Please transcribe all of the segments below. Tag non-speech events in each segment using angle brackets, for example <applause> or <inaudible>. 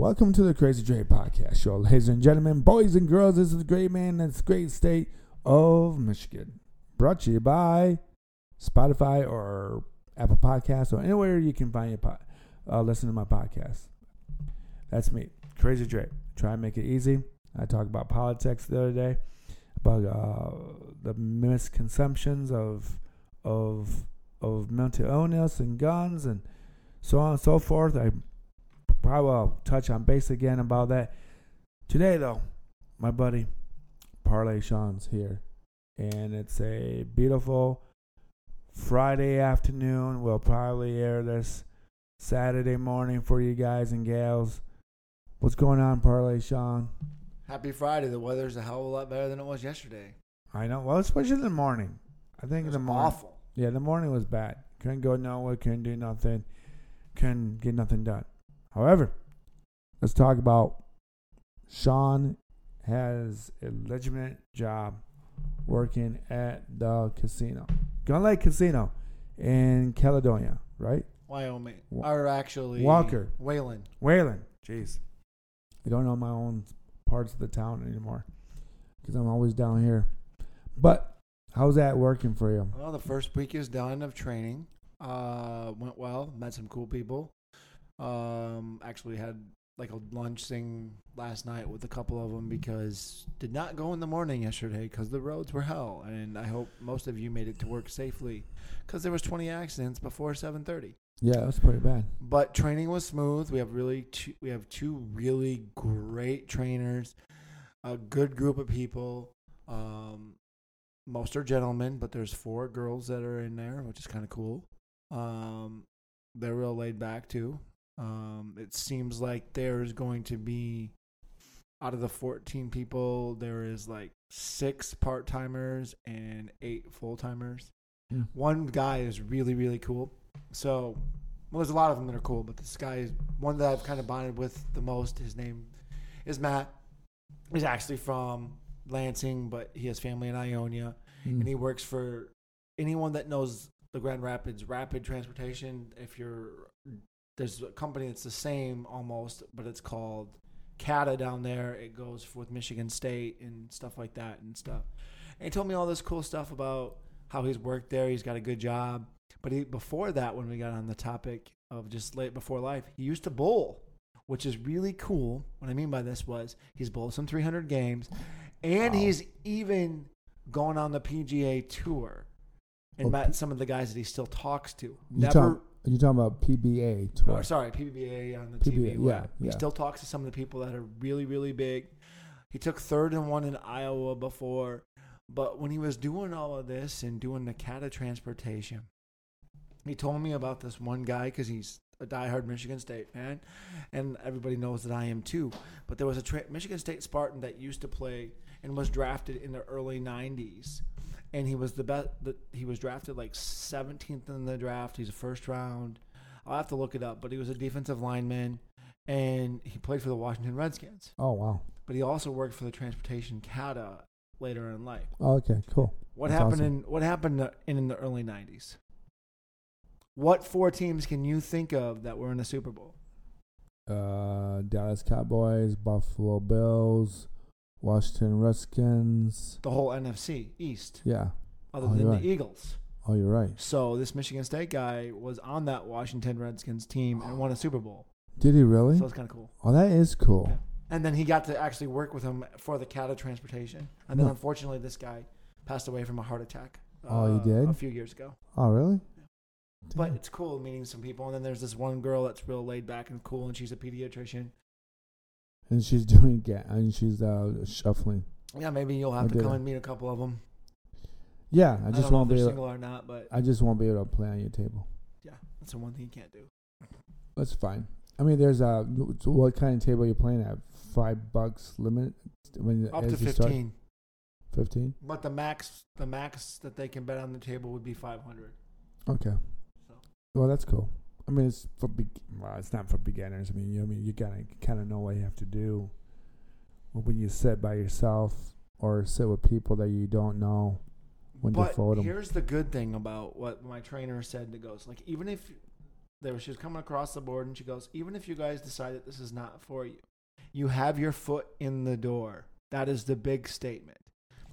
welcome to the Crazy Dre Podcast Show, ladies and gentlemen, boys and girls. This is the great man, that's great state of Michigan. Brought to you by Spotify or Apple Podcasts or anywhere you can find your pod, uh, listen to my podcast. That's me, Crazy Dre. Try and make it easy. I talked about politics the other day, about uh, the misconceptions of of of mental illness and guns and so on and so forth. I probably will touch on base again about that. Today, though, my buddy Parlay Sean's here, and it's a beautiful Friday afternoon. We'll probably air this Saturday morning for you guys and gals. What's going on, Parlay Sean? Happy Friday. The weather's a hell of a lot better than it was yesterday. I know. Well, especially in the morning. I think It the morning. awful. Yeah, the morning was bad. Couldn't go nowhere. Couldn't do nothing. Couldn't get nothing done. However, let's talk about Sean has a legitimate job working at the casino, Gun Lake Casino in Caledonia, right? Wyoming. Wa- or actually, Walker. Wayland. Wayland. Jeez, I don't know my own parts of the town anymore because I'm always down here. But how's that working for you? Well, the first week is done of training. Uh, went well. Met some cool people. Um, actually had like a lunch thing last night with a couple of them because did not go in the morning yesterday because the roads were hell. And I hope most of you made it to work safely because there was 20 accidents before 7:30. Yeah, that's pretty bad. but training was smooth. We have really two, we have two really great trainers, a good group of people. Um, most are gentlemen, but there's four girls that are in there, which is kind of cool. Um, they're real laid back too. Um, it seems like there's going to be out of the 14 people, there is like six part timers and eight full timers. Hmm. One guy is really really cool. So, well, there's a lot of them that are cool, but this guy is one that I've kind of bonded with the most. His name is Matt. He's actually from Lansing, but he has family in Ionia, Mm. and he works for anyone that knows the Grand Rapids Rapid Transportation. If you're there's a company that's the same almost, but it's called CATA down there. It goes with Michigan State and stuff like that and stuff. And he told me all this cool stuff about how he's worked there. He's got a good job. But he, before that, when we got on the topic of just late before life, he used to bowl, which is really cool. What I mean by this was he's bowled some 300 games, and Wow. he's even gone on the PGA tour and Oh, met some of the guys that he still talks to. Never, talking, you talking about PBA tour? or sorry, PBA on the PBA, TV. yeah, He yeah. still talks to some of the people that are really, really big. He took third and one in Iowa before, but when he was doing all of this and doing the CATA transportation, he told me about this one guy because he's a diehard Michigan State fan, and everybody knows that I am too. But there was a tra- Michigan State Spartan that used to play and was drafted in the early '90s, and he was the best. The, he was drafted like 17th in the draft. He's a first round. I'll have to look it up, but he was a defensive lineman, and he played for the Washington Redskins. Oh wow. But he also worked for the transportation CATA later in life. Oh, okay, cool. What That's happened awesome. in what happened in, in the early '90s? What four teams can you think of that were in the Super Bowl? Uh, Dallas Cowboys, Buffalo Bills, Washington Redskins. The whole NFC East, Yeah. other Oh, than the right. Eagles. Oh, you're right. So this Michigan State guy was on that Washington Redskins team and won a Super Bowl. Did he really? So it's kind of cool. oh, that is cool. Yeah. And then he got to actually work with him for the CATA transportation. And then No. unfortunately, this guy passed away from a heart attack. Oh, he uh, did? a few years ago. Oh, really? But it's cool meeting some people. And then there's this one girl that's real laid back and cool, and she's a pediatrician. And she's <laughs> doing ga- and she's uh shuffling. Yeah, maybe you'll have I to come it. and meet a couple of them. Yeah, I I, just won't be. Able, single or not, but I just won't be able to play on your table. yeah, that's the one thing you can't do. That's fine. I mean, there's a what kind of table are you playing at? Five bucks limit. When Up to as you start? fifteen, Fifteen. but the max, the max that they can bet on the table would be five hundred. Okay. So. Well, that's cool. I mean, it's for be- well, it's not for beginners. I mean, you I mean you gotta kind of know what you have to do when you sit by yourself or sit with people that you don't know. When you but fold 'em. here's the good thing about what my trainer said to goes like even if there was, she was coming across the board and she goes, even if you guys decide that this is not for you, you have your foot in the door. That is the big statement.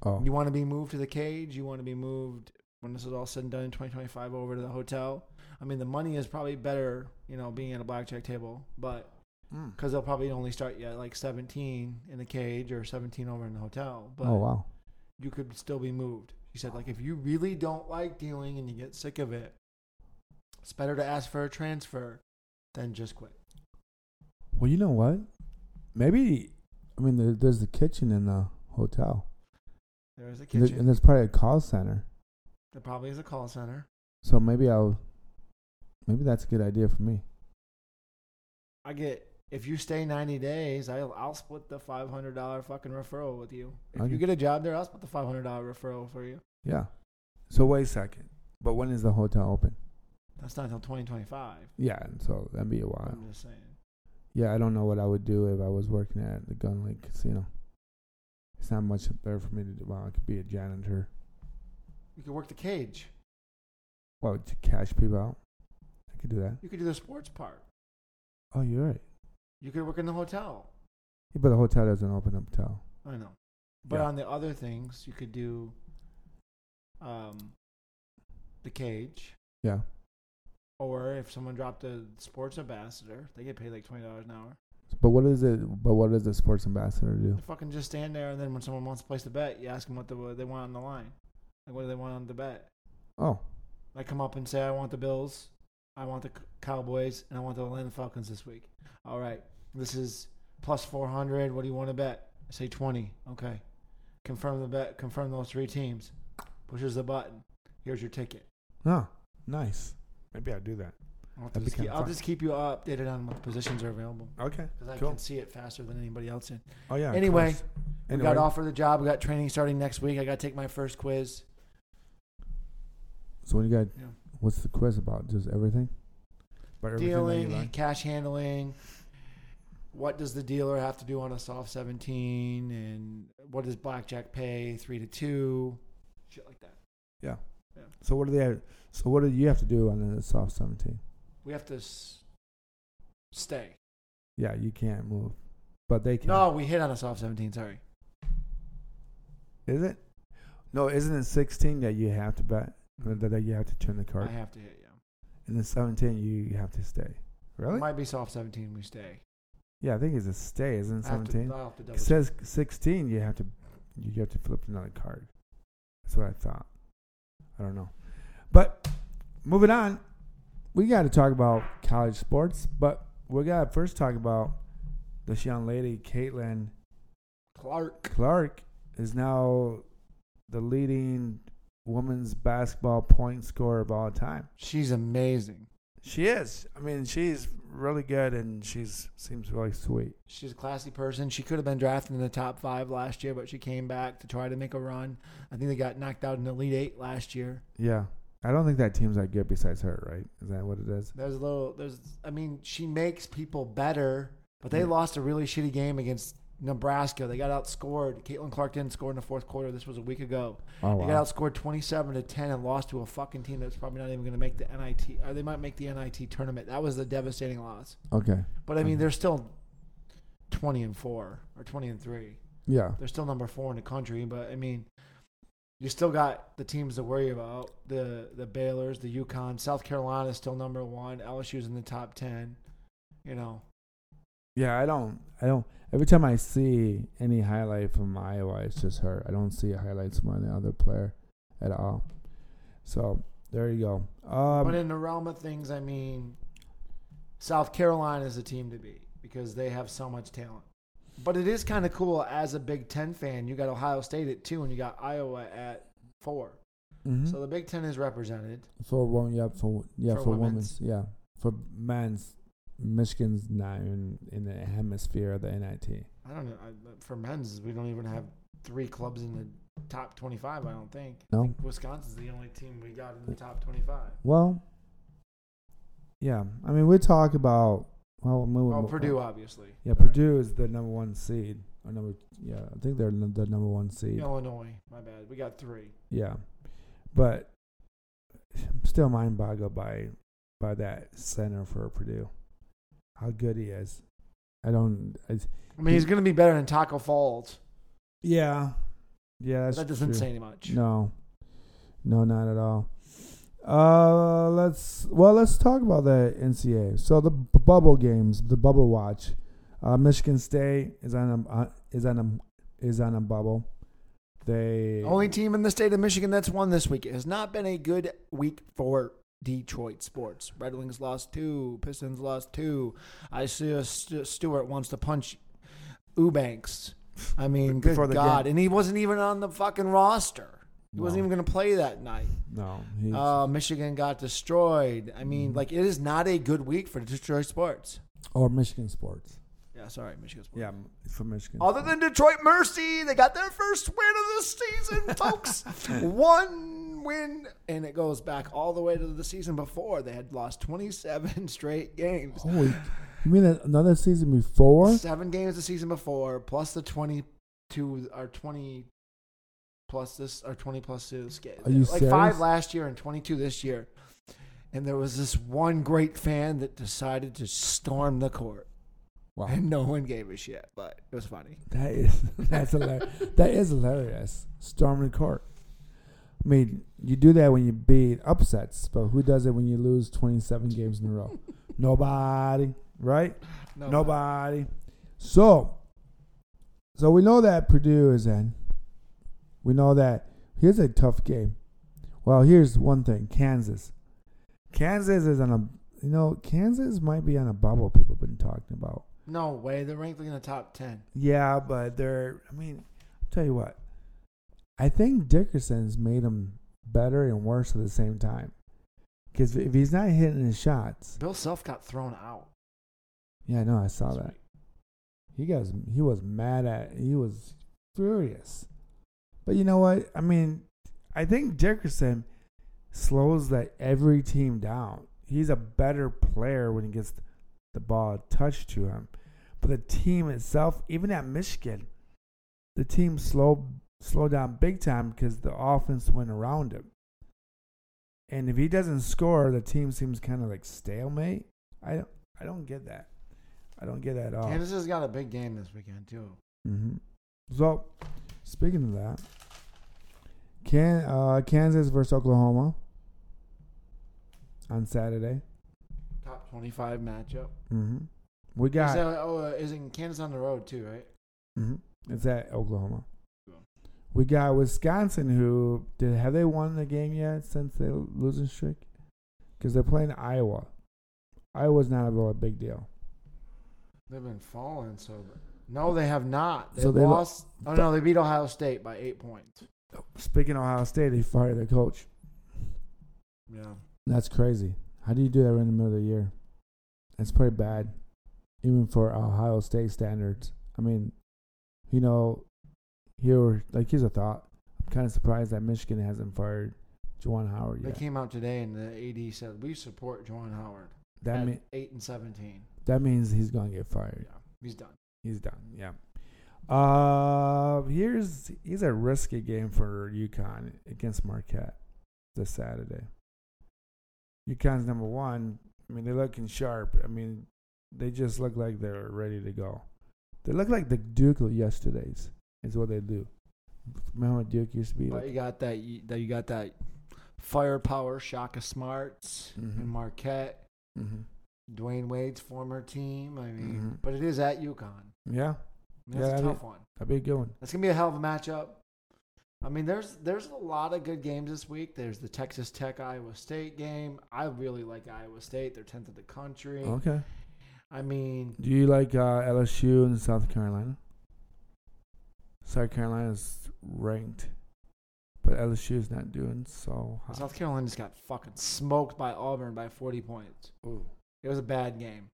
Oh, You want to be moved to the cage. You want to be moved when this is all said and done in 2025 over to the hotel. I mean, the money is probably better, you know, being at a blackjack table, but Mm. because they'll probably only start you at like 17 in the cage or 17 over in the hotel. But oh wow. you could still be moved. She said, like, if you really don't like dealing and you get sick of it, it's better to ask for a transfer than just quit. Well, you know what? Maybe I mean there, there's the kitchen in the hotel, There's a and, there- kitchen. and there's probably a call center. there probably is a call center. So maybe I'll. Maybe that's a good idea for me. I get if you stay 90 days, I'll I'll split the $500 fucking referral with you. If Okay. you get a job there, I'll split the $500 referral for you. Yeah. So wait a second. But when is the hotel open? That's not until 2025. Yeah, and so that'd be a while. I'm just saying. Yeah, I don't know what I would do if I was working at the Gun Lake Casino. It's not much there for me to do. Well, I could be a janitor. You could work the cage. Well, to cash people out. I could do that. You could do the sports part. Oh, you're right. You could work in the hotel. Yeah, but the hotel doesn't open up till. I know. But Yeah. on the other things, you could do um, the cage. Yeah. Or if someone dropped a sports ambassador, they get paid like twenty dollars an hour. But what is it? But what does the sports ambassador do? They fucking just stand there, and then when someone wants to place the bet, you ask them what, the, what they want on the line. Like what do they want on the bet? Oh, I come up and say, I want the Bills, I want the Cowboys, and I want the Atlanta Falcons this week. All right, this is plus four hundred. What do you want to bet? I say twenty. Okay, confirm the bet. Confirm those three teams. Pushes the button. Here's your ticket. oh, nice. Maybe I'll do that. I'll, have to That'd be just keep, I'll just keep you updated on what positions are available Okay. because I Cool. can see it faster than anybody else in. Oh yeah. Anyway. We Anyway, got offered the job. We got training starting next week. I got to take my first quiz. So when you got, Yeah. What's the quiz about? Just everything. About everything that you dealing, learn? cash handling. What does the dealer have to do on a soft 17? And what does blackjack pay? Three to two? Shit like that. Yeah. So what do they? Have, so what do you have to do on a soft seventeen? We have to s- stay. Yeah, you can't move, but they can. No, we hit on a soft 17. Sorry. Is it? No, isn't it 16 that you have to bet? That that you have to turn the card. I have to hit, yeah. And then 17, you have to stay. Really? It Might be soft 17. We stay. yeah, I think it's a stay, isn't it? I have to- 17. I'll have to double It says 16. You have to, you have to flip another card. That's what I thought. I don't know, but moving on, we got to talk about college sports. But we got to first talk about this young lady, Caitlin Clark. Clark, is now the leading women's basketball point scorer of all time. She's amazing. She is. I mean, she's really good, and she's seems really sweet. She's a classy person. She could have been drafted in the top five last year, but she came back to try to make a run. I think they got knocked out in the Elite Eight last year. Yeah, I don't think that team's that good besides her, right? Is that what it is? There's a little, there's, I mean, she makes people better, but they Yeah. lost a really shitty game against Nebraska. They got outscored. Caitlin Clark didn't score in the fourth quarter. This was a week ago. Oh wow. They got outscored 27 to 10 and lost to a fucking team that's probably not even going to make the NIT, or they might make the NIT tournament. That was a devastating loss. Okay. But I mean, they're still 20 and four or 20 and three. Yeah. They're still number four in the country, but I mean, you still got the teams to worry about the the Baylor's, the UConn, South Carolina is still number one. LSU's in the top ten. You know, Yeah. I don't. I don't. Every time I see any highlight from Iowa, it's just her. I don't see highlights from any other player at all. So there you go. Um, but in the realm of things, I mean, South Carolina is a team to beat because they have so much talent. But it is kind of cool as a Big Ten fan. You got Ohio State at two, and you got Iowa at four. mhm. So the Big Ten is represented. For one, yeah, for yeah, For for, women's. women's, yeah, for men's, Michigan's not in in the hemisphere of the NIT. I don't know. I, for men's, we don't even have three clubs in the top 25, I don't think. I No. think Wisconsin's the only team we got in the top 25. Well, yeah, I mean we talk about well, we, Oh, we- Purdue, obviously. Yeah, Sorry. Purdue is the number one seed. Or number, yeah, I think they're the number one seed. Illinois, my bad. We got three. Yeah, but I'm still mind boggled by by that center for Purdue. How good he is. I don't. I, I mean, he's going to be better than Tacko Falls. yeah, yeah. That doesn't true. say much. No, no, not at all. Uh, let's well, let's talk about the NCAA. So the b- bubble games, the bubble watch. Uh, Michigan State is on a uh, is on a is on a bubble. They Only team in the state of Michigan that's won this week. It has not been a good week for Detroit sports. Red Wings lost two. Pistons lost two. I see a St- Stewart wants to punch Eubanks. I mean, good God. game. And he wasn't even on the fucking roster. He wasn't even going to play that night. no. Uh, Michigan got destroyed. I mean, Mm-hmm. like, it is not a good week for Detroit sports. or Michigan sports. Yeah, sorry, Michigan sports. Yeah, from Michigan. Other than Detroit Mercy, they got their first win of the season, folks. <laughs> One win, and it goes back all the way to the season before. They had lost 27 <laughs> straight games. Holy, you mean another season before? Seven games the season before, plus the 22 or 20 plus this or 20 plus this game. Are you like five last year and 22 this year. And there was this one great fan that decided to storm the court, Wow, and no one gave a shit. But it was funny. that is <laughs> that's hilarious. that is hilarious. Storming court. I mean, you do that when you beat upsets, but who does it when you lose twenty-seven games in a row? <laughs> Nobody, right? No, Nobody. So, so we know that Purdue is in. We know that here's a tough game. Well, here's one thing: Kansas. Kansas is on a you know Kansas might be on a bubble. People have been talking about. No way. They're ranked in the top 10. Yeah, but they're. I mean, I'll tell you what. I think Dickinson's made him better and worse at the same time. Because if he's not hitting his shots, Bill Self got thrown out. yeah, no, I saw this that. He got he was mad at he was furious. But you know what? I mean, I think Dickinson slows that every team down. He's a better player when he gets the ball touched to him. But the team itself, even at Michigan, the team slowed slowed down big time because the offense went around him. And if he doesn't score, the team seems kind of like stalemate. I don't I don't get that. I don't get that at all. Kansas has got a big game this weekend, too. Mm-hmm. So, speaking of that, can uh, Kansas versus Oklahoma on Saturday. Top 25 matchup. Mm-hmm. We Is got that, oh, uh, is in Kansas on the road, too, right? Mm-hmm. it's at Oklahoma. We got Wisconsin, who did have they won the game yet since they losing streak? Because they're playing Iowa. Iowa's not a big deal. They've been falling, so. No, they have not. They So they lo- lost. oh, no, they beat Ohio State by eight points. Speaking of Ohio State, they fired their coach. Yeah. That's crazy. How do you do that in the middle of the year? That's pretty bad, even for Ohio State standards. I mean, you know, here, like, here's a thought. I'm kind of surprised that Michigan hasn't fired Juwan Howard They yet. came out today and the AD said, we support Juwan Howard. That at mean 8 and 17. that means he's gonna get fired. Yeah, he's done. He's done. Yeah. Uh, here's here's a risky game for UConn against Marquette this Saturday. UConn's number one. I mean, they're looking sharp. I mean, they just look like they're ready to go. They look like the Duke of yesterday's. Is what they do. Remember what Duke used to be But like? you got that. You, that you got that firepower. Shaka Smarts Mhm. and Marquette. hmm Dwyane Wade's former team. I mean, Mhm. but it is at UConn. Yeah, I mean, that's Yeah, a tough one. that'd be a good one. That's gonna be a hell of a matchup. I mean, there's there's a lot of good games this week. There's the Texas Tech Iowa State game. I really like Iowa State. They're tenth of the country. Okay. I mean, Do you like uh, LSU and South Carolina? South Carolina's ranked, but LSU is not doing so hot. South Carolina just got fucking smoked by Auburn by 40 points. Ooh. It was a bad game.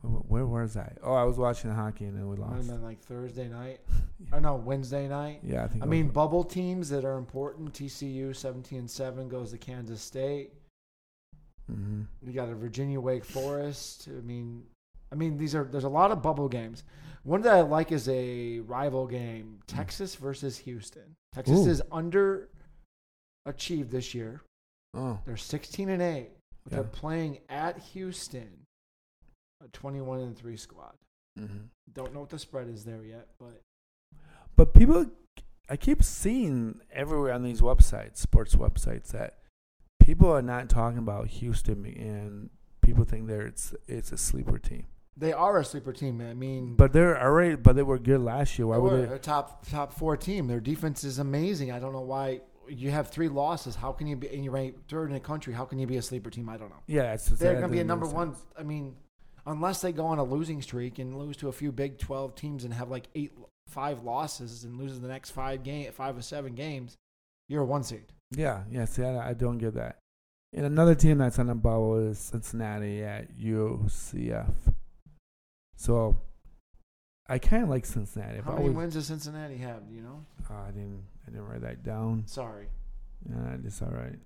Wh- Where was I? Oh, I was watching hockey and then we Might lost. been like Thursday night. <laughs> Or no, Wednesday night. Yeah, I think. I mean, was- bubble teams that are important. TCU 17 and 7 goes to Kansas State. Mhm. You got a Virginia Wake Forest. I mean, I mean these are there's a lot of bubble games. One that I like is a rival game: Texas versus Houston. Texas Ooh. is under achieved this year. Oh, They're 16 and 8. They're playing at Houston, a 21 and 3 squad. Mm-hmm. Don't know what the spread is there yet, but But people, I keep seeing everywhere on these websites, sports websites, that people are not talking about Houston, and people think they're it's it's a sleeper team. They are a sleeper team. I mean, But they're already, but they were good last year. Why they were would they? a top top four team. Their defense is amazing. I don't know why you have three losses. How can you be? And you rank third in the country. How can you be a sleeper team? I don't know. Yeah, it's, They're going to be a number one. I mean, unless they go on a losing streak and lose to a few Big Twelve teams and have like eight, five losses and loses the next five game, five or seven games, you're a one seed. Yeah, yeah. See, I, I don't get that. And another team that's on the bubble is Cincinnati at UCF. So I kind of like Cincinnati. How many always- wins does Cincinnati have? Do you know? Oh, I didn't. I didn't write that down. Sorry, Yeah, it's all right.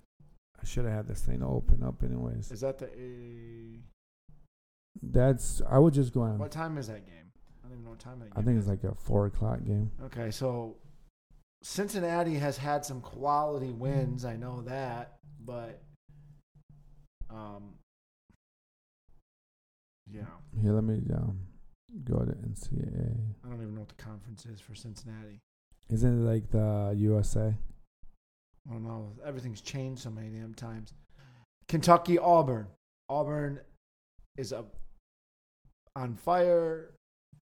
I should have had this thing open up anyways. is that the? Uh, That's. I would just go on. what time is that game? I don't even know what time that game. I think it's like a four o'clock game. Okay, so Cincinnati has had some quality wins. I know that, but um, yeah, Here, let me um go to NCAA. I don't even know what the conference is for Cincinnati. Isn't it like the USA? I don't know. Everything's changed so many damn times. Kentucky, Auburn. Auburn is up on fire,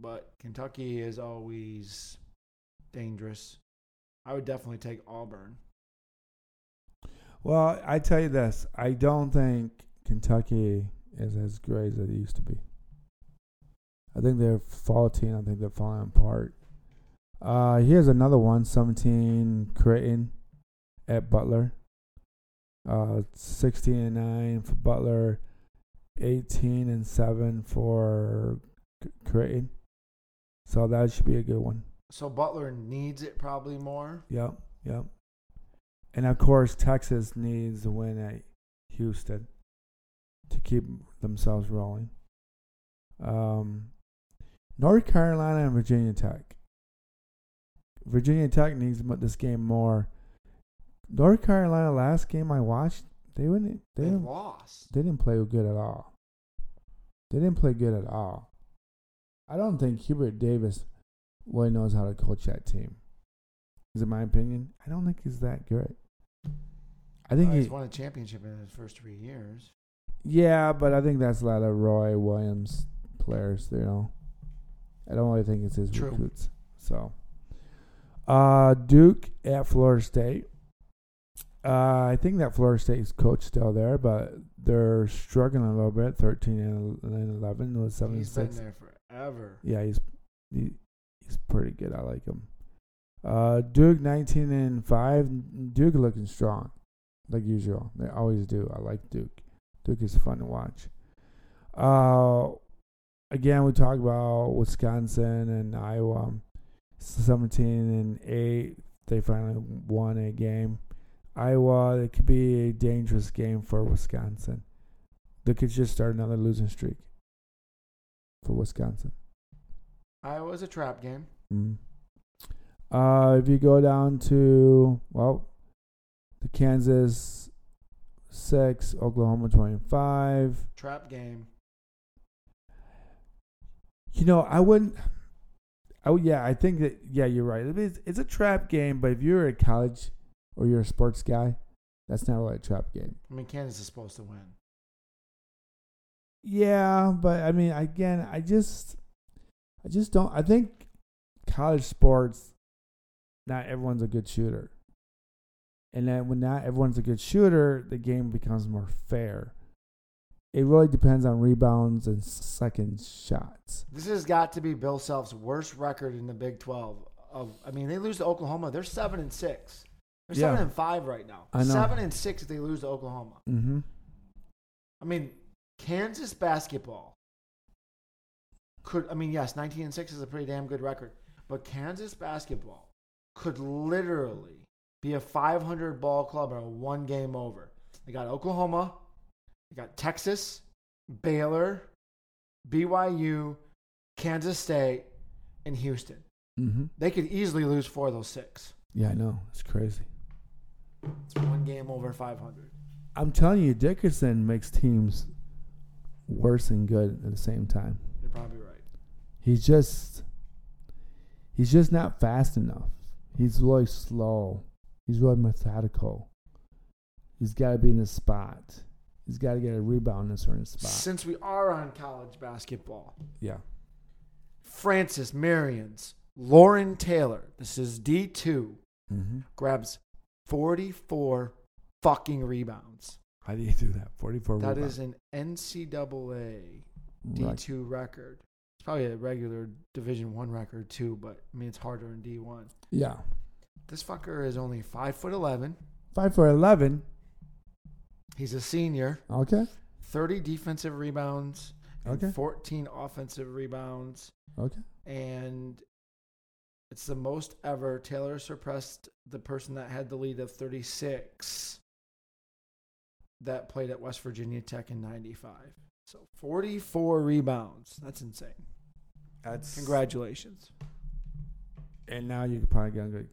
but Kentucky is always dangerous. I would definitely take Auburn. Well, I tell you this. I don't think Kentucky is as great as it used to be. I think they're faulty. I think they're falling apart. Uh, here's another one. 17 Creighton at Butler. Uh, 16 and 9 for Butler. 18 and 7 for Creighton. So that should be a good one. So Butler needs it probably more. Yep, yep. And of course, Texas needs a win at Houston to keep themselves rolling. Um, North Carolina and Virginia Tech. Virginia Tech needs this game more. North Carolina last game I watched, they wouldn't. They They didn't, lost. they didn't play good at all. They didn't play good at all. I don't think Hubert Davis really knows how to coach that team. Is in my opinion. I don't think he's that good. I think Uh, he, he's won a championship in his first three years. Yeah, but I think that's a lot of Roy Williams players. You know, I don't really think it's his True. recruits. So, uh, Duke at Florida State. Uh, I think that Florida State's coach still there, but they're struggling a little bit. Thirteen and eleven was seventy six. He's been there forever. Yeah, he's he, he's pretty good. I like him. Uh, Duke nineteen and five. Duke looking strong, like usual. They always do. I like Duke. Duke is fun to watch. Uh, again, we talked about Wisconsin and Iowa. Seventeen and eight. They finally won a game. Iowa. It could be a dangerous game for Wisconsin. They could just start another losing streak for Wisconsin. Iowa's a trap game. Mm. Uh, if you go down to well, the Kansas six, Oklahoma twenty five. Trap game. You know, I wouldn't. Oh yeah, I think that yeah, you're right. It is, it's a trap game, but if you're a college or you're a sports guy, that's not really a trap game. I mean, Kansas is supposed to win. Yeah, but I mean, again, I just, I just don't. I think college sports, not everyone's a good shooter, and then when not everyone's a good shooter, the game becomes more fair. It really depends on rebounds and second shots. This has got to be Bill Self's worst record in the Big Twelve. Of I mean, they lose to Oklahoma. They're seven and six. They're Yeah. seven and five right now. Seven and six if they lose to Oklahoma. Mm-hmm. I mean, Kansas basketball could. I mean, yes, nineteen and six is a pretty damn good record, but Kansas basketball could literally be a 500 ball club or a one game over. They got Oklahoma, they got Texas, Baylor, BYU, Kansas State, and Houston. Mm-hmm. They could easily lose four of those six. Yeah, I know. It's crazy. It's one game over 500. I'm telling you, Dickinson makes teams worse and good at the same time. You're probably right. He's just he's just not fast enough. He's really slow. He's really methodical. He's got to be in the spot. He's got to get a rebound in a certain spot. Since we are on college basketball, Yeah. Francis Marions, Lauren Taylor, this is D2, Mm-hmm. grabs 44 fucking rebounds. How do you do that? 44 That rebound. is an NCAA D2 record. It's probably a regular Division One record too, but I mean it's harder in D1. Yeah. This fucker is only five foot eleven. 5 for 11. He's a senior. Okay. 30 defensive rebounds, and Okay. 14 offensive rebounds, Okay. and it's the most ever. Taylor surpassed the person that had the lead of 36 that played at West Virginia Tech in 95. So 44 rebounds. That's insane. That's Congratulations. And now you could probably get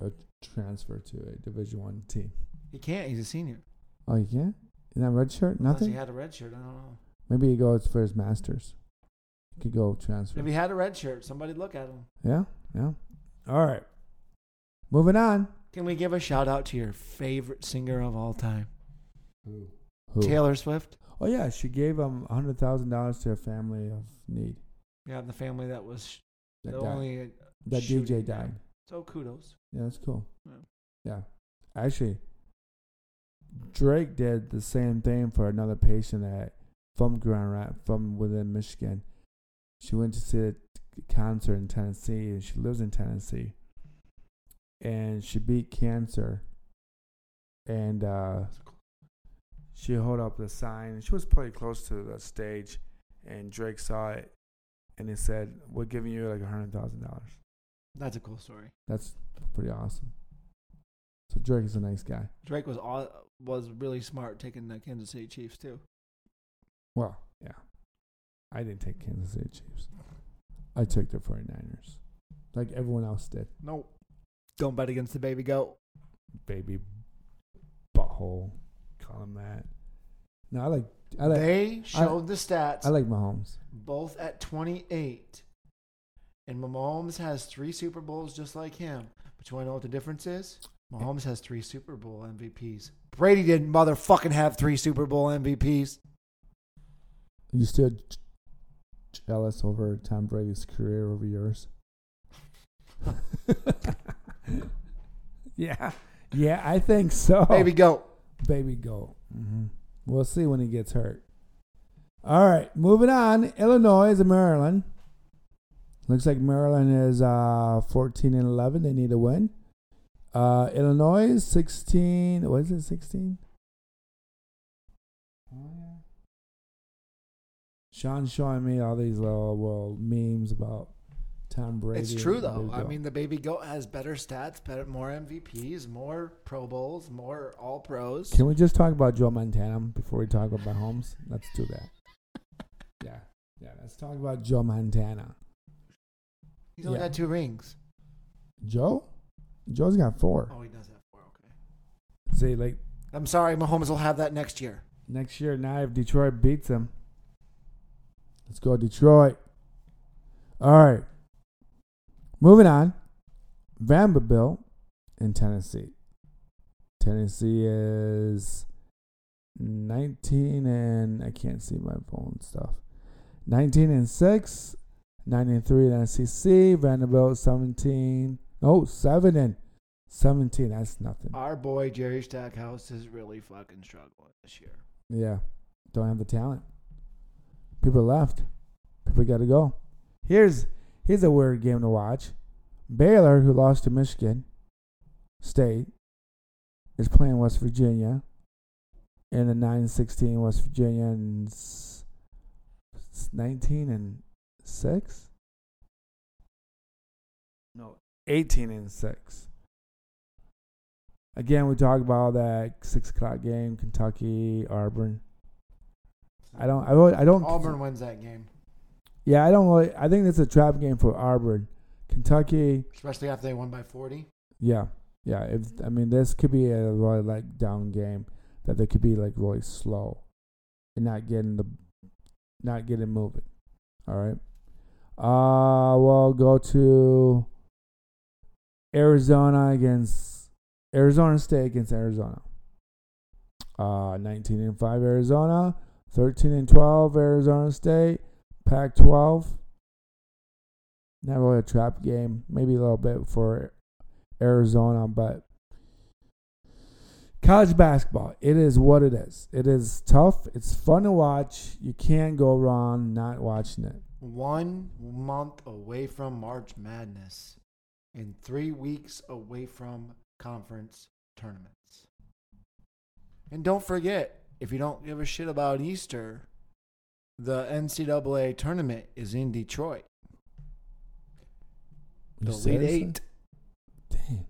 a, a transfer to a Division One team. He can't. He's a senior. Oh, you can't? In that red shirt? nothing. Unless he had a red shirt. I don't know. Maybe he goes for his masters. He could go transfer. If he had a red shirt, somebody look at him. Yeah, yeah. All right. Moving on. Can we give a shout out to your favorite singer of all time? Who? Taylor Swift. Oh yeah, she gave him a hundred thousand dollars to a family of need. Yeah, the family that was That the died. only. That DJ died. So kudos. Yeah, that's cool. Yeah. Yeah. Actually, Drake did the same thing for another patient at from Grand Rap from within Michigan. She went to see a concert in Tennessee, and she lives in Tennessee. And she beat cancer. And uh, she held up the sign. She was pretty close to the stage, and Drake saw it, and he said, "We're giving you like a hundred thousand dollars." That's a cool story. That's pretty awesome. So Drake is a nice guy. Drake was all, was really smart taking the Kansas City Chiefs too. Well, yeah. I didn't take Kansas City Chiefs. I took the 49ers. Like everyone else did. Nope. Don't bet against the baby goat. Baby butthole. Call him that. No, I like I like they showed the stats I like Mahomes. both at 28. And Mahomes has three Super Bowls just like him. But you want to know what the difference is? Mahomes has three Super Bowl MVPs. Brady didn't motherfucking have three Super Bowl MVPs. You still jealous over Tom Brady's career over yours? <laughs> yeah. Yeah, I think so. Baby goat. Baby goat. Mm-hmm. We'll see when he gets hurt. All right, moving on. Illinois and Maryland. Looks like Maryland is uh, 14 and 11. They need a win. Uh, Illinois is 16. What is it? 16? Sean's showing me all these little well, memes about Tom Brady. It's true though. I mean, the baby goat has better stats, better, more MVPs, more Pro Bowls, more All Pros. Can we just talk about Joe Montana before we talk about Mahomes? Let's do that. Yeah, yeah. Let's talk about Joe Montana. He's only Yeah. got two rings. Joe? Joe's got four. Oh, he does have four. Okay. See, like I'm sorry, Mahomes will have that next year. next year, now if Detroit beats him, let's go Detroit. All right. Moving on. Vanderbilt in Tennessee. Tennessee is 19 and I can't see my phone stuff. 19 and 6, 9 and 3 in SEC. Vanderbilt 17. Oh, 7 and 17. That's nothing. Our boy Jerry Stackhouse is really fucking struggling this year. Yeah. Don't have the talent. People left. People got to go. Here's here's a weird game to watch. Baylor, who lost to Michigan State, is playing West Virginia in the 9-16 West Virginia and s- s- 19 and 6? No, 18 and 6. Again, we talk about that six o'clock game, Kentucky, Auburn. I don't, I really, I don't. Auburn wins that game, Yeah, I don't really. I think it's a trap game for Auburn, Kentucky. especially after they won by 40. Yeah, yeah. If I mean, this could be a really like down game. that they could be like really slow and not getting the not getting moving. All right. Uh we'll go to Arizona against Arizona State against Arizona. Uh 19 and 5 Arizona, 13 and 12 Arizona State, Pac 12. Not really a trap game, maybe a little bit for Arizona, but college basketball, it is what it is. It is tough. It's fun to watch. You can't go wrong not watching it. One month away from March Madness and three weeks away from conference tournaments. And don't forget, if you don't give a shit about Easter, the NCAA tournament is in Detroit. The Elite? Eight. Damn.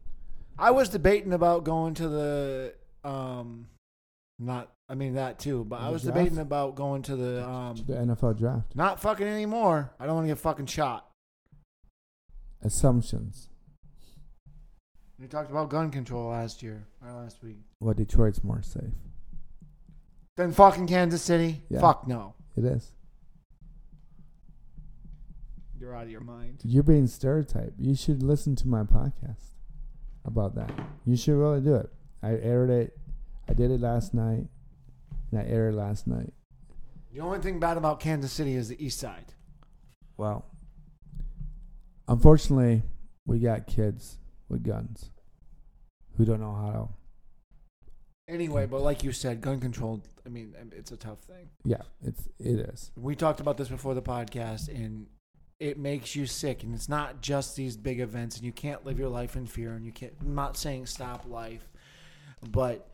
I was debating about going to the um not I mean that too, but I was draft? debating about going to the um The NFL draft. not fucking anymore. I don't want to get fucking shot. Assumptions. We talked about gun control last year or last week. Well, Detroit's more safe. than fucking Kansas City? Yeah. Fuck no. It is. You're out of your mind. You're being stereotyped. You should listen to my podcast about that. You should really do it. I aired it. I did it last night. And I aired it last night. The only thing bad about Kansas City is the east side. Well, unfortunately, we got kids with guns who don't know how to. Anyway, but like you said, gun control, I mean, um, it's a tough thing. Yeah, it's it is. We talked about this before the podcast, and it makes you sick. And it's not just these big events, and you can't live your life in fear. And you can't. I'm not saying stop life, but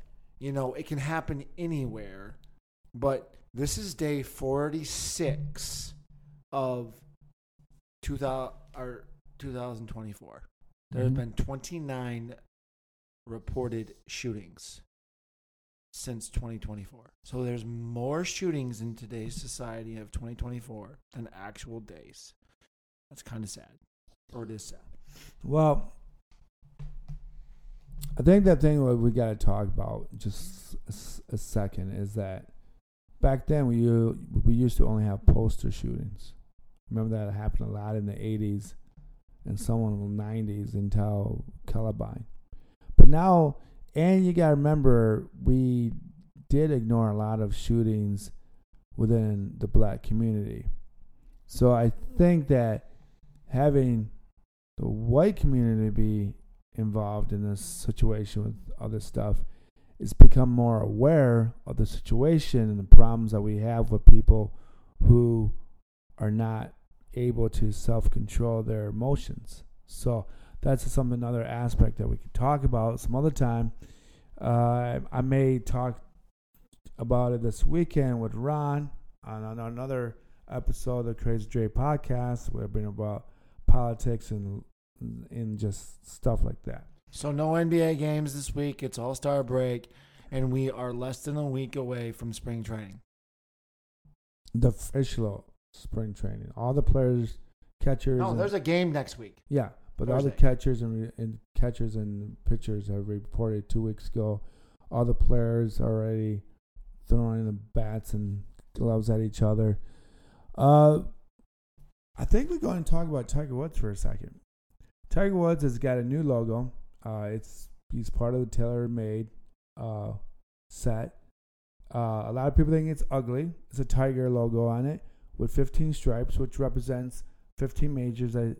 you know it can happen anywhere. But this is day 46 of 2000 or 2024. There have Mhm. been 29 reported shootings since 2024. So there's more shootings in today's society of 2024 than actual days. That's kind of sad. Or it is sad. Well, think that thing what we got to talk about just a second is that back then we u- we used to only have poster shootings. Remember that happened a lot in the 80s and some in the 90s until Columbine. But now, and you got to remember, we did ignore a lot of shootings within the black community. So I think that having the white community be involved in this situation with other stuff is become more aware of the situation and the problems that we have with people who are not able to self control their emotions. So that's some another aspect that we could talk about some other time. Uh, I may talk about it this weekend with Ron on, another episode of the Crazy Dre podcast. We're bring about politics and and just stuff like that. So no NBA games this week. It's All Star break, and we are less than a week away from spring training. The official spring training, all the players, catchers. No, and- there's a game next week. yeah, but all the catchers and, and catchers and pitchers have reported two weeks ago. All the players already throwing the bats and gloves at each other. Uh, I think we're going to talk about Tiger Woods for a second. Tiger Woods has got a new logo. Uh, it's he's part of the TaylorMade uh, set. Uh, a lot of people think it's ugly. It's a tiger logo on it with 15 stripes, which represents 15 majors that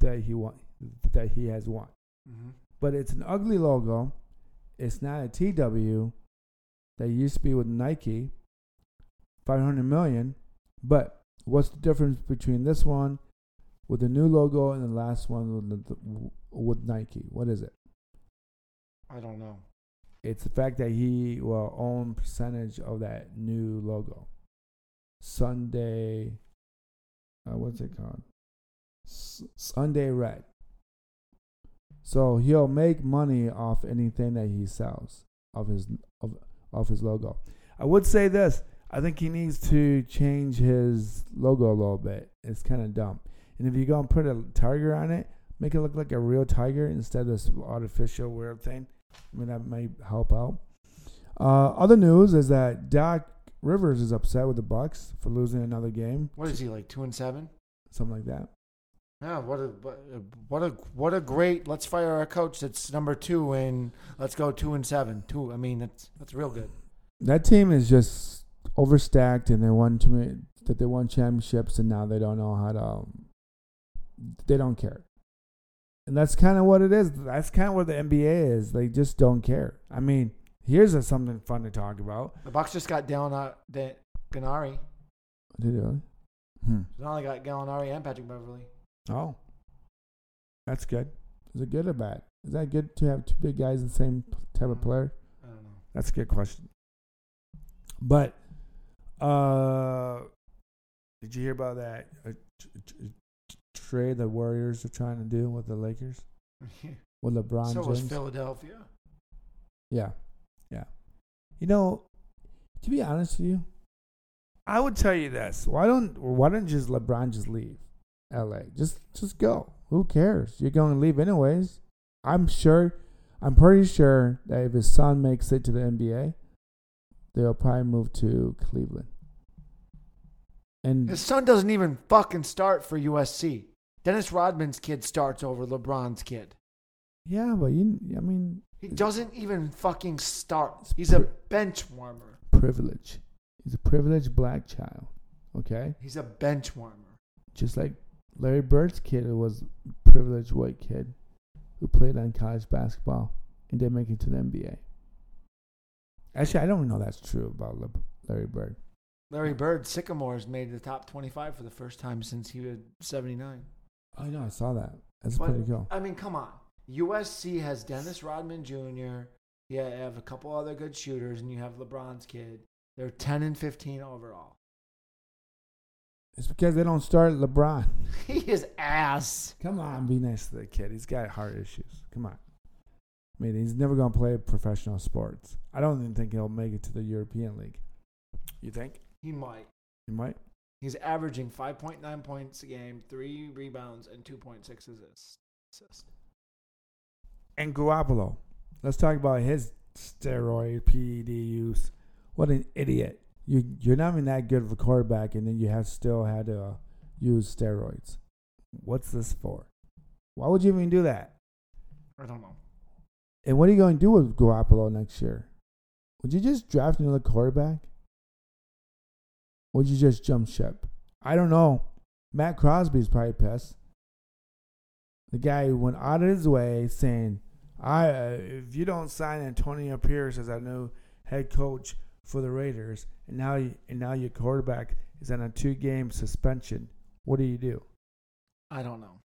that he won that he has won. Mm-hmm. But it's an ugly logo. It's not a TW that used to be with Nike, 500 million. But what's the difference between this one with the new logo and the last one with, the, with Nike? What is it? I don't know. It's the fact that he will own percentage of that new logo. Sunday, uh, what's it called? S- Sunday Red. So he'll make money off anything that he sells of his of, of his logo. I would say this. I think he needs to change his logo a little bit. It's kind of dumb. And if you go and put a tiger on it, make it look like a real tiger instead of this artificial weird thing. I mean, that might help out. Uh, other news is that Doc Rivers is upset with the Bucks for losing another game, What is he like? Two and seven. something like that. Yeah. What a what a what a, what a great. Let's fire our coach. That's number two, and let's go two and seven. Two. I mean, that's that's real good. That team is just overstacked, and they won too many, that they won championships, and now they don't know how to. They don't care, and that's kind of what it is. That's kind of what the NBA is. They just don't care. I mean, here's a, something fun to talk about. The Bucks just got down uh, the Gennari. Did they really? Hmm. Now they got Gallinari and Patrick Beverley. Oh, that's good. Is it good or bad? Is that good to have two big guys, in the same type of player? I don't know. That's a good question. But, uh, did you hear about that tr- tr- trade the Warriors are trying to do with the Lakers <laughs> with LeBron so was Philadelphia. Yeah, yeah. You know, to be honest with you, I would tell you this: why don't why don't just LeBron just leave L.A. Just just go. Who cares? You're going to leave anyways. I'm sure. I'm pretty sure that if his son makes it to the NBA, they'll probably move to Cleveland. And His son doesn't even fucking start for USC. Dennis Rodman's kid starts over LeBron's kid. yeah, but you, I mean, He doesn't even fucking start. He's a bench warmer. privilege. He's a privileged black child. Okay. He's a bench warmer. just like Larry Bird's kid was a privileged white kid who played on college basketball and didn't make it to the NBA. Actually, I don't know that's true about Le- Larry Bird. Larry Bird, Sycamores made the top 25 for the first time since he was 79. Oh, no, I saw that. That's But- pretty cool. I mean, come on. USC has Dennis Rodman Jr. Yeah, You have a couple other good shooters, and you have LeBron's kid. They're 10 and 15 overall. It's because they don't start LeBron. <laughs> He is ass. Come on, be nice to the kid. He's got heart issues. Come on. I mean, he's never going to play professional sports. I don't even think he'll make it to the European League. You think? He might. He might? He's averaging 5.9 points a game, three rebounds, and 2.6 assists. And Garoppolo. Let's talk about his steroid PED use. What an idiot! You you're not even that good of a quarterback, and then you have still had to uh, use steroids. What's this for? Why would you even do that? I don't know. And what are you going to do with Garoppolo next year? Would you just draft another quarterback? Would you just jump ship? I don't know. Maxx Crosby's probably pissed. The guy who went out of his way saying, "I uh, if you don't sign Antonio Pierce as our new head coach for the Raiders, and now you, and now your quarterback is on a two-game suspension, what do you do?" I don't know.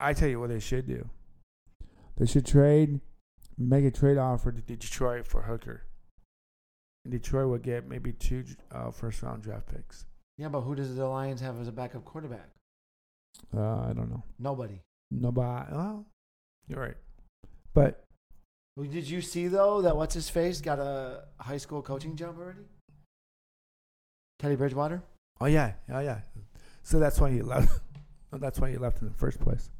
I tell you what they should do. They should trade, make a trade offer to Detroit for Hooker. Detroit would get maybe two uh, first round draft picks. Yeah, but who does the Lions have as a backup quarterback? Uh, I don't know. Nobody. Nobody. Well, you're right. But Did you see though that what's his face got a high school coaching job already? Teddy Bridgewater. oh yeah, oh yeah. So that's why you left. <laughs> that's why you left in the first place.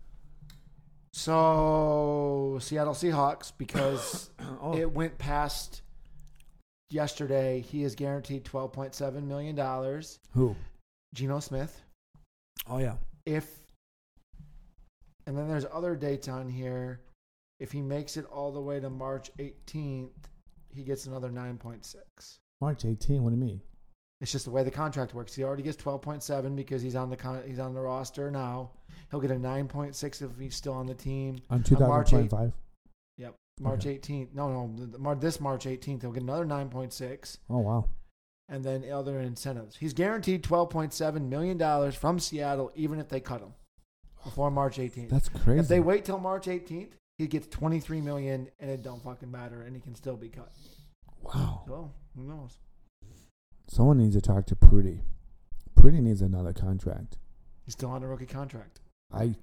So Seattle Seahawks because <coughs> oh, it went past yesterday. He is guaranteed twelve point seven million dollars. who? Geno Smith. Oh yeah. If and then there's other dates on here. If he makes it all the way to March 18th, he gets another 9.6. March 18. What do you mean? It's just the way the contract works. He already gets 12.7 because he's on the con- he's on the roster now. He'll get a 9.6 if he's still on the team. On March 2025. March Okay. 18th. No, no, this March 18th he'll get another 9.6 Oh wow. and then other incentives. He's guaranteed 12.7 million dollars from Seattle even if they cut him before March 18th. That's crazy. If they wait till March 18th, he gets 23 million and it don't fucking matter and he can still be cut. wow. So, who knows? Someone needs to talk to Purdy. Purdy needs another contract. He's still on a rookie contract. I,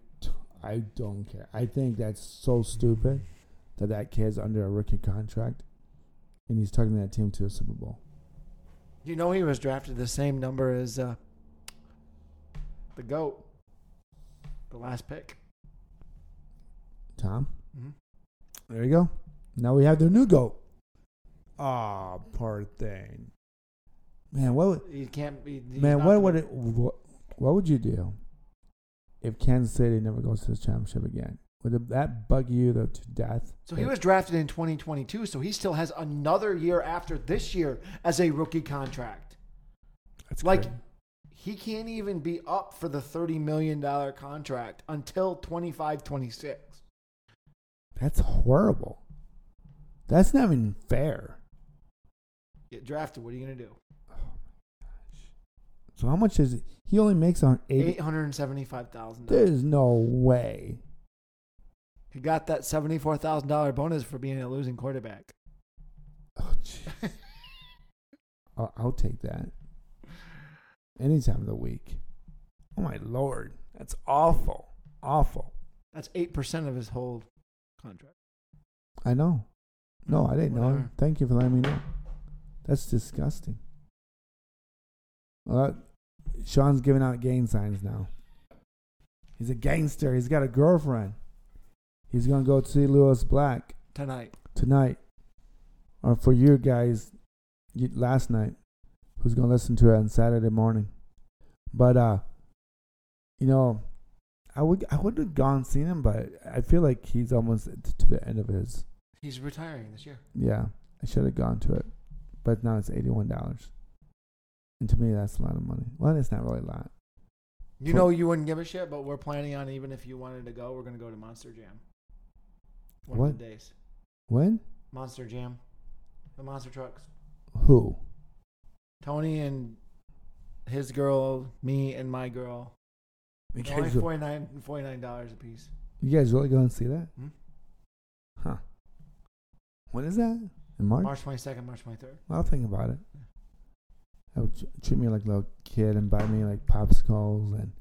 I don't care. I think that's so stupid that that kid's under a rookie contract, and he's taking that team to a Super Bowl. You know he was drafted the same number as uh, the GOAT, the last pick. Tom, Mhm. there you go. Now we have their new goat. Oh, poor thing. Man, what would, He can't be. man, what would it what, what would you do if Kansas City never goes to the championship again? Would that bug you though to death? So he was drafted in 2022, so he still has another year after this year as a rookie contract. That's like-. He can't even be up for the $30 million contract until 25 26. that's horrible. That's not even fair. Get drafted. What are you going to do? So how much is it? He only makes on eighty. $875,000. There's no way. He got that $74,000 bonus for being a losing quarterback. Oh, jeez. <laughs> I'll, I'll take that. Any time of the week. Oh my lord, that's awful, awful. That's 8% of his whole contract. I know. No, I didn't know. Thank you for letting me know. That's disgusting. Well, Sean's giving out gang signs now. He's a gangster. He's got a girlfriend. He's gonna go see Lewis Black Tonight. tonight, or for you guys, last night, who's gonna listen to it on Saturday morning. But uh, you know, I would I would have gone seen him, but I feel like he's almost to the end of his. He's retiring this year. Yeah, I should have gone to it, but now it's eighty one dollars, and to me that's a lot of money. Well, it's not really a lot. You know you wouldn't give a shit, but we're planning on even if you wanted to go, we're gonna go to Monster Jam. One What? of the days. When? Monster Jam. The monster trucks. Who? Tony and his girl, me and my girl. You Only guys, 49 $49 a piece. you guys really going to see that? Hmm? Huh? When is that? In March? March 22nd, March 23rd. I'll think about it. I would tr- treat me like a little kid and buy me like popsicles and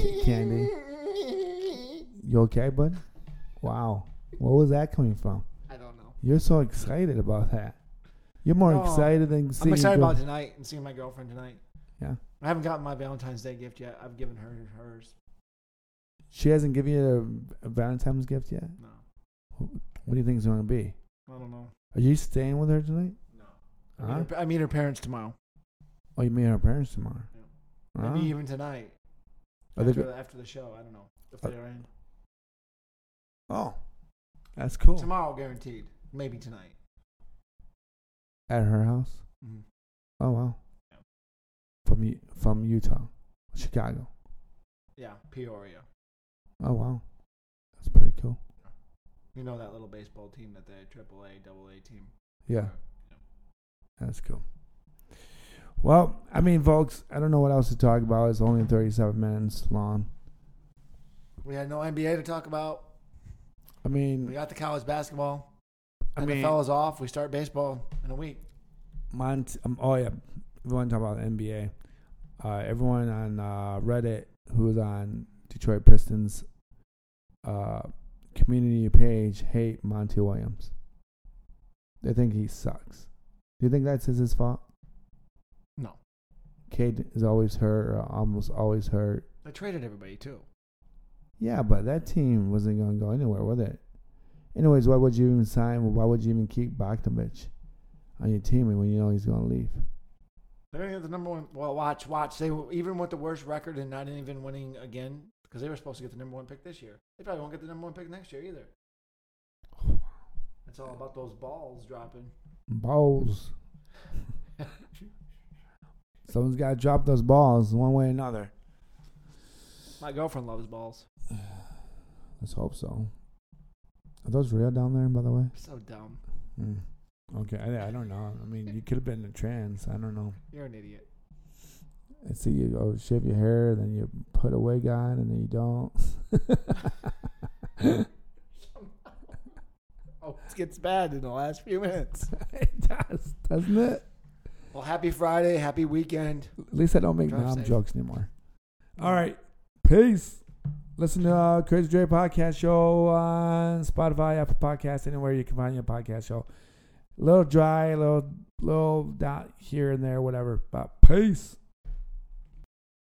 c- candy. You okay, bud? Wow. Where was that coming from? I don't know. You're so excited about that. You're more No, excited than seeing I'm excited your about tonight and seeing my girlfriend tonight. Yeah. I haven't gotten my Valentine's Day gift yet. I've given her hers. She hasn't given you a, a Valentine's gift yet. No. What do you think it's going to be? I don't know. Are you staying with her tonight? No. I Huh? meet, her, I meet her parents tomorrow. Oh, you meet her parents tomorrow. Huh? Maybe even tonight. Are they After, go- the, after the show. I don't know. If Uh, they're in. oh, that's cool. Tomorrow, guaranteed. Maybe tonight. At her house. hmm Oh wow. Yeah. From U- from Utah, Chicago. Yeah, Peoria. Oh wow, that's pretty cool. You know that little baseball team that they triple A, double A team. Yeah, that's cool. Well, I mean, folks, I don't know what else to talk about. It's only 37 minutes long. We had no NBA to talk about. I mean, We got the college basketball. I mean, is off. We start baseball in a week. Mont- um, oh yeah, we want to talk about the NBA. Uh, everyone on uh, Reddit who's on Detroit Pistons uh, community page hate Monty Williams. They think he sucks. Do you think that's his, fault? No. Cade is always hurt, almost always hurt. They traded everybody too. Yeah, but that team wasn't going to go anywhere, was it? Anyways, why would you even sign? Why would you even keep Bogdanovich on your team when you know he's going to leave? They're gonna get the number one. Well, watch, watch. They even with the worst record and not even winning again because they were supposed to get the number one pick this year. They probably won't get the number one pick next year either. It's all about those balls dropping. Balls. <laughs> Someone's got to drop those balls one way or another. My girlfriend loves balls. Let's hope so. Are those real down there, by the way? So dumb. Hmm. Okay, I, I don't know. I mean, you could have been a trans. I don't know. You're an idiot. I see you go shave your hair, then you put a wig on, and then you don't. <laughs> Oh, it gets bad in the last few minutes. <laughs> it does, doesn't it? Well, happy Friday, happy weekend. At least I don't make Drive mom safe. jokes anymore. All right, peace. Listen to uh, Crazy Dre podcast show on Spotify, Apple Podcast, anywhere you can find your podcast show. A little dry, a little little dot here and there, whatever. But peace.